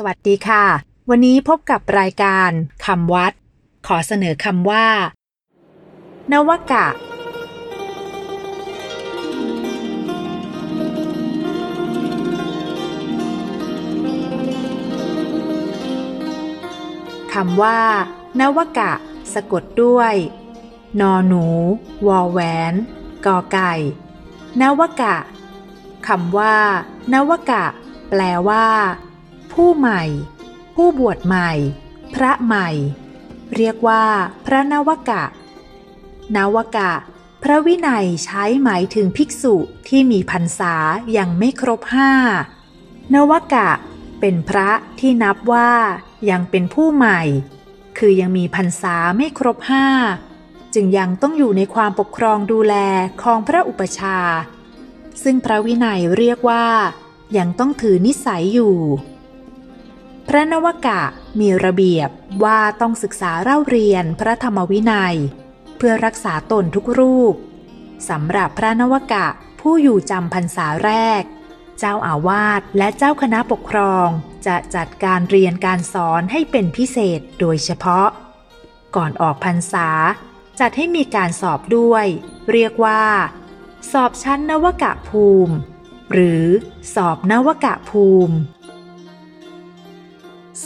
สวัสดีค่ะ วันนี้พบกับรายการคำวัด ขอเสนอคำว่า นวกะ คำว่า นวกะ สะกดด้วย นอหนู วอแหวน กอไก่ นวกะ คำว่า นวกะ แปลว่า ผู้ใหม่ ผู้บวชใหม่ พระใหม่ เรียกว่า พระนวกะ นวกะ พระวินัยใช้หมายถึงภิกษุที่มีพรรษายังไม่ครบห้านวกะ เป็นพระที่นับว่ายังเป็นผู้ใหม่ คือยังมีพรรษาไม่ครบห้าจึงยังต้องอยู่ในความปกครองดูแลของพระอุปชา ซึ่งพระวินัยเรียกว่ายังต้องถือนิสัยอยู่ พระนวกะมีระเบียบว่าต้องศึกษาเล่าเรียนพระธรรมวินัย เพื่อรักษาตนทุกรูปสำหรับพระนวกะผู้อยู่จำพรรษาแรก เจ้าอาวาสและเจ้าคณะปกครองจะจัดการเรียนการสอนให้เป็นพิเศษโดยเฉพาะ ก่อนออกพรรษา จัดให้มีการสอบด้วย เรียกว่า สอบชั้นนวกะภูมิ หรือสอบนวกะภูมิ